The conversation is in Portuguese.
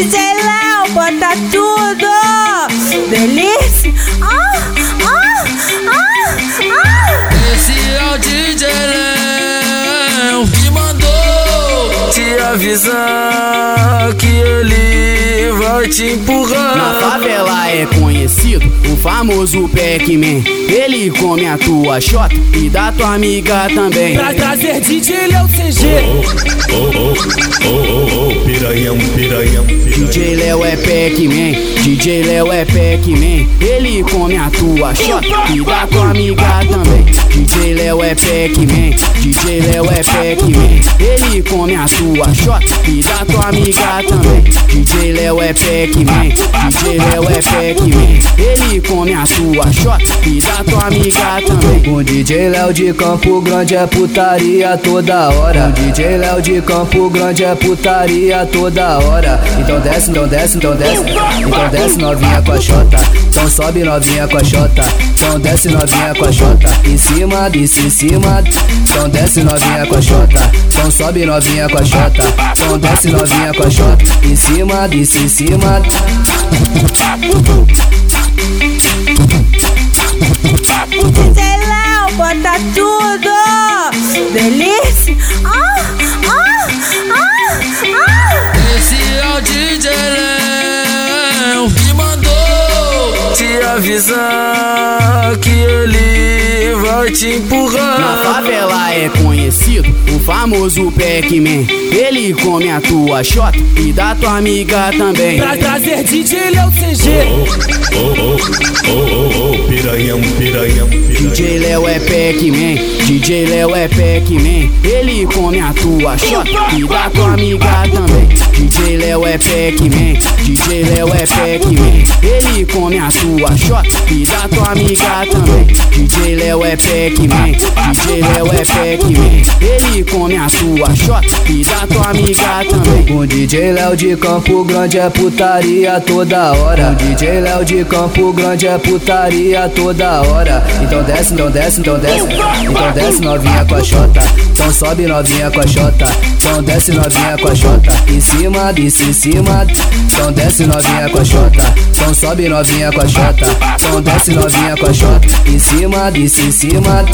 DJ Léo, bota tudo! Delícia! Ah, ah, ah, ah! Esse é o DJ Léo que mandou te avisar que ele te empurrar. Na favela é conhecido o famoso Pac-Man. Ele come a tua xota e da tua amiga também. Pra trazer DJ Léo CG. Oh, oh, oh, oh, oh, piranhão, piranhão. DJ Léo é Pac-Man, DJ Léo é Pac-Man. Ele come a tua xota e da tua amiga também. DJ Léo é Pac-Man, DJ Léo é Pac-Man. Ele come a tua xota e da tua amiga também. DJ Léo é Pac-Man, DJ Léo é Pac-Man. Ele come a tua xota e da tua amiga também. O DJ Léo de Campo Grande é putaria toda hora. O DJ Léo de Campo Grande é putaria toda hora. Então desce, então desce, então desce. Então desce novinha com a xota. Então sobe novinha com a xota. Então desce novinha com a xota. Em cima, desce em cima. Então desce novinha com a xota. Então sobe novinha com a xota. Então desce novinha com a xota. Em cima, desce em cima. DJ Léo, bota tudo! Delícia! Ah, ah, ah, ah! Esse é o DJ Léo que mandou te avisar que ele vai te Na empurrar. favela é conhecido o famoso Pac-Man. Ele come a tua xota e da tua amiga também. Pra trazer DJ Léo CG. Oh, oh, oh, oh, oh, piranhão, piranhão, piranhão. DJ Léo é Pac-Man, DJ Léo é Pac-Man. Ele come a tua xota e da tua amiga também. Léo é Pac-Man, DJ Léo é Pac-Man. Ele come a tua xota e da tua amiga também. DJ Léo é Pac-Man, DJ Léo é Pac-Man. Ele come a tua xota e da tua amiga também. O DJ Léo de Campo Grande é putaria toda hora. O DJ Léo de Campo Grande é putaria toda hora. Então desce, então desce, então desce. Então desce novinha com a xota. Então sobe novinha com a xota. Então desce novinha com a xota. Em cima, desce em cima. Então desce novinha com a xota. Então sobe novinha com a xota. Então desce novinha com a xota. Em cima, desce em cima.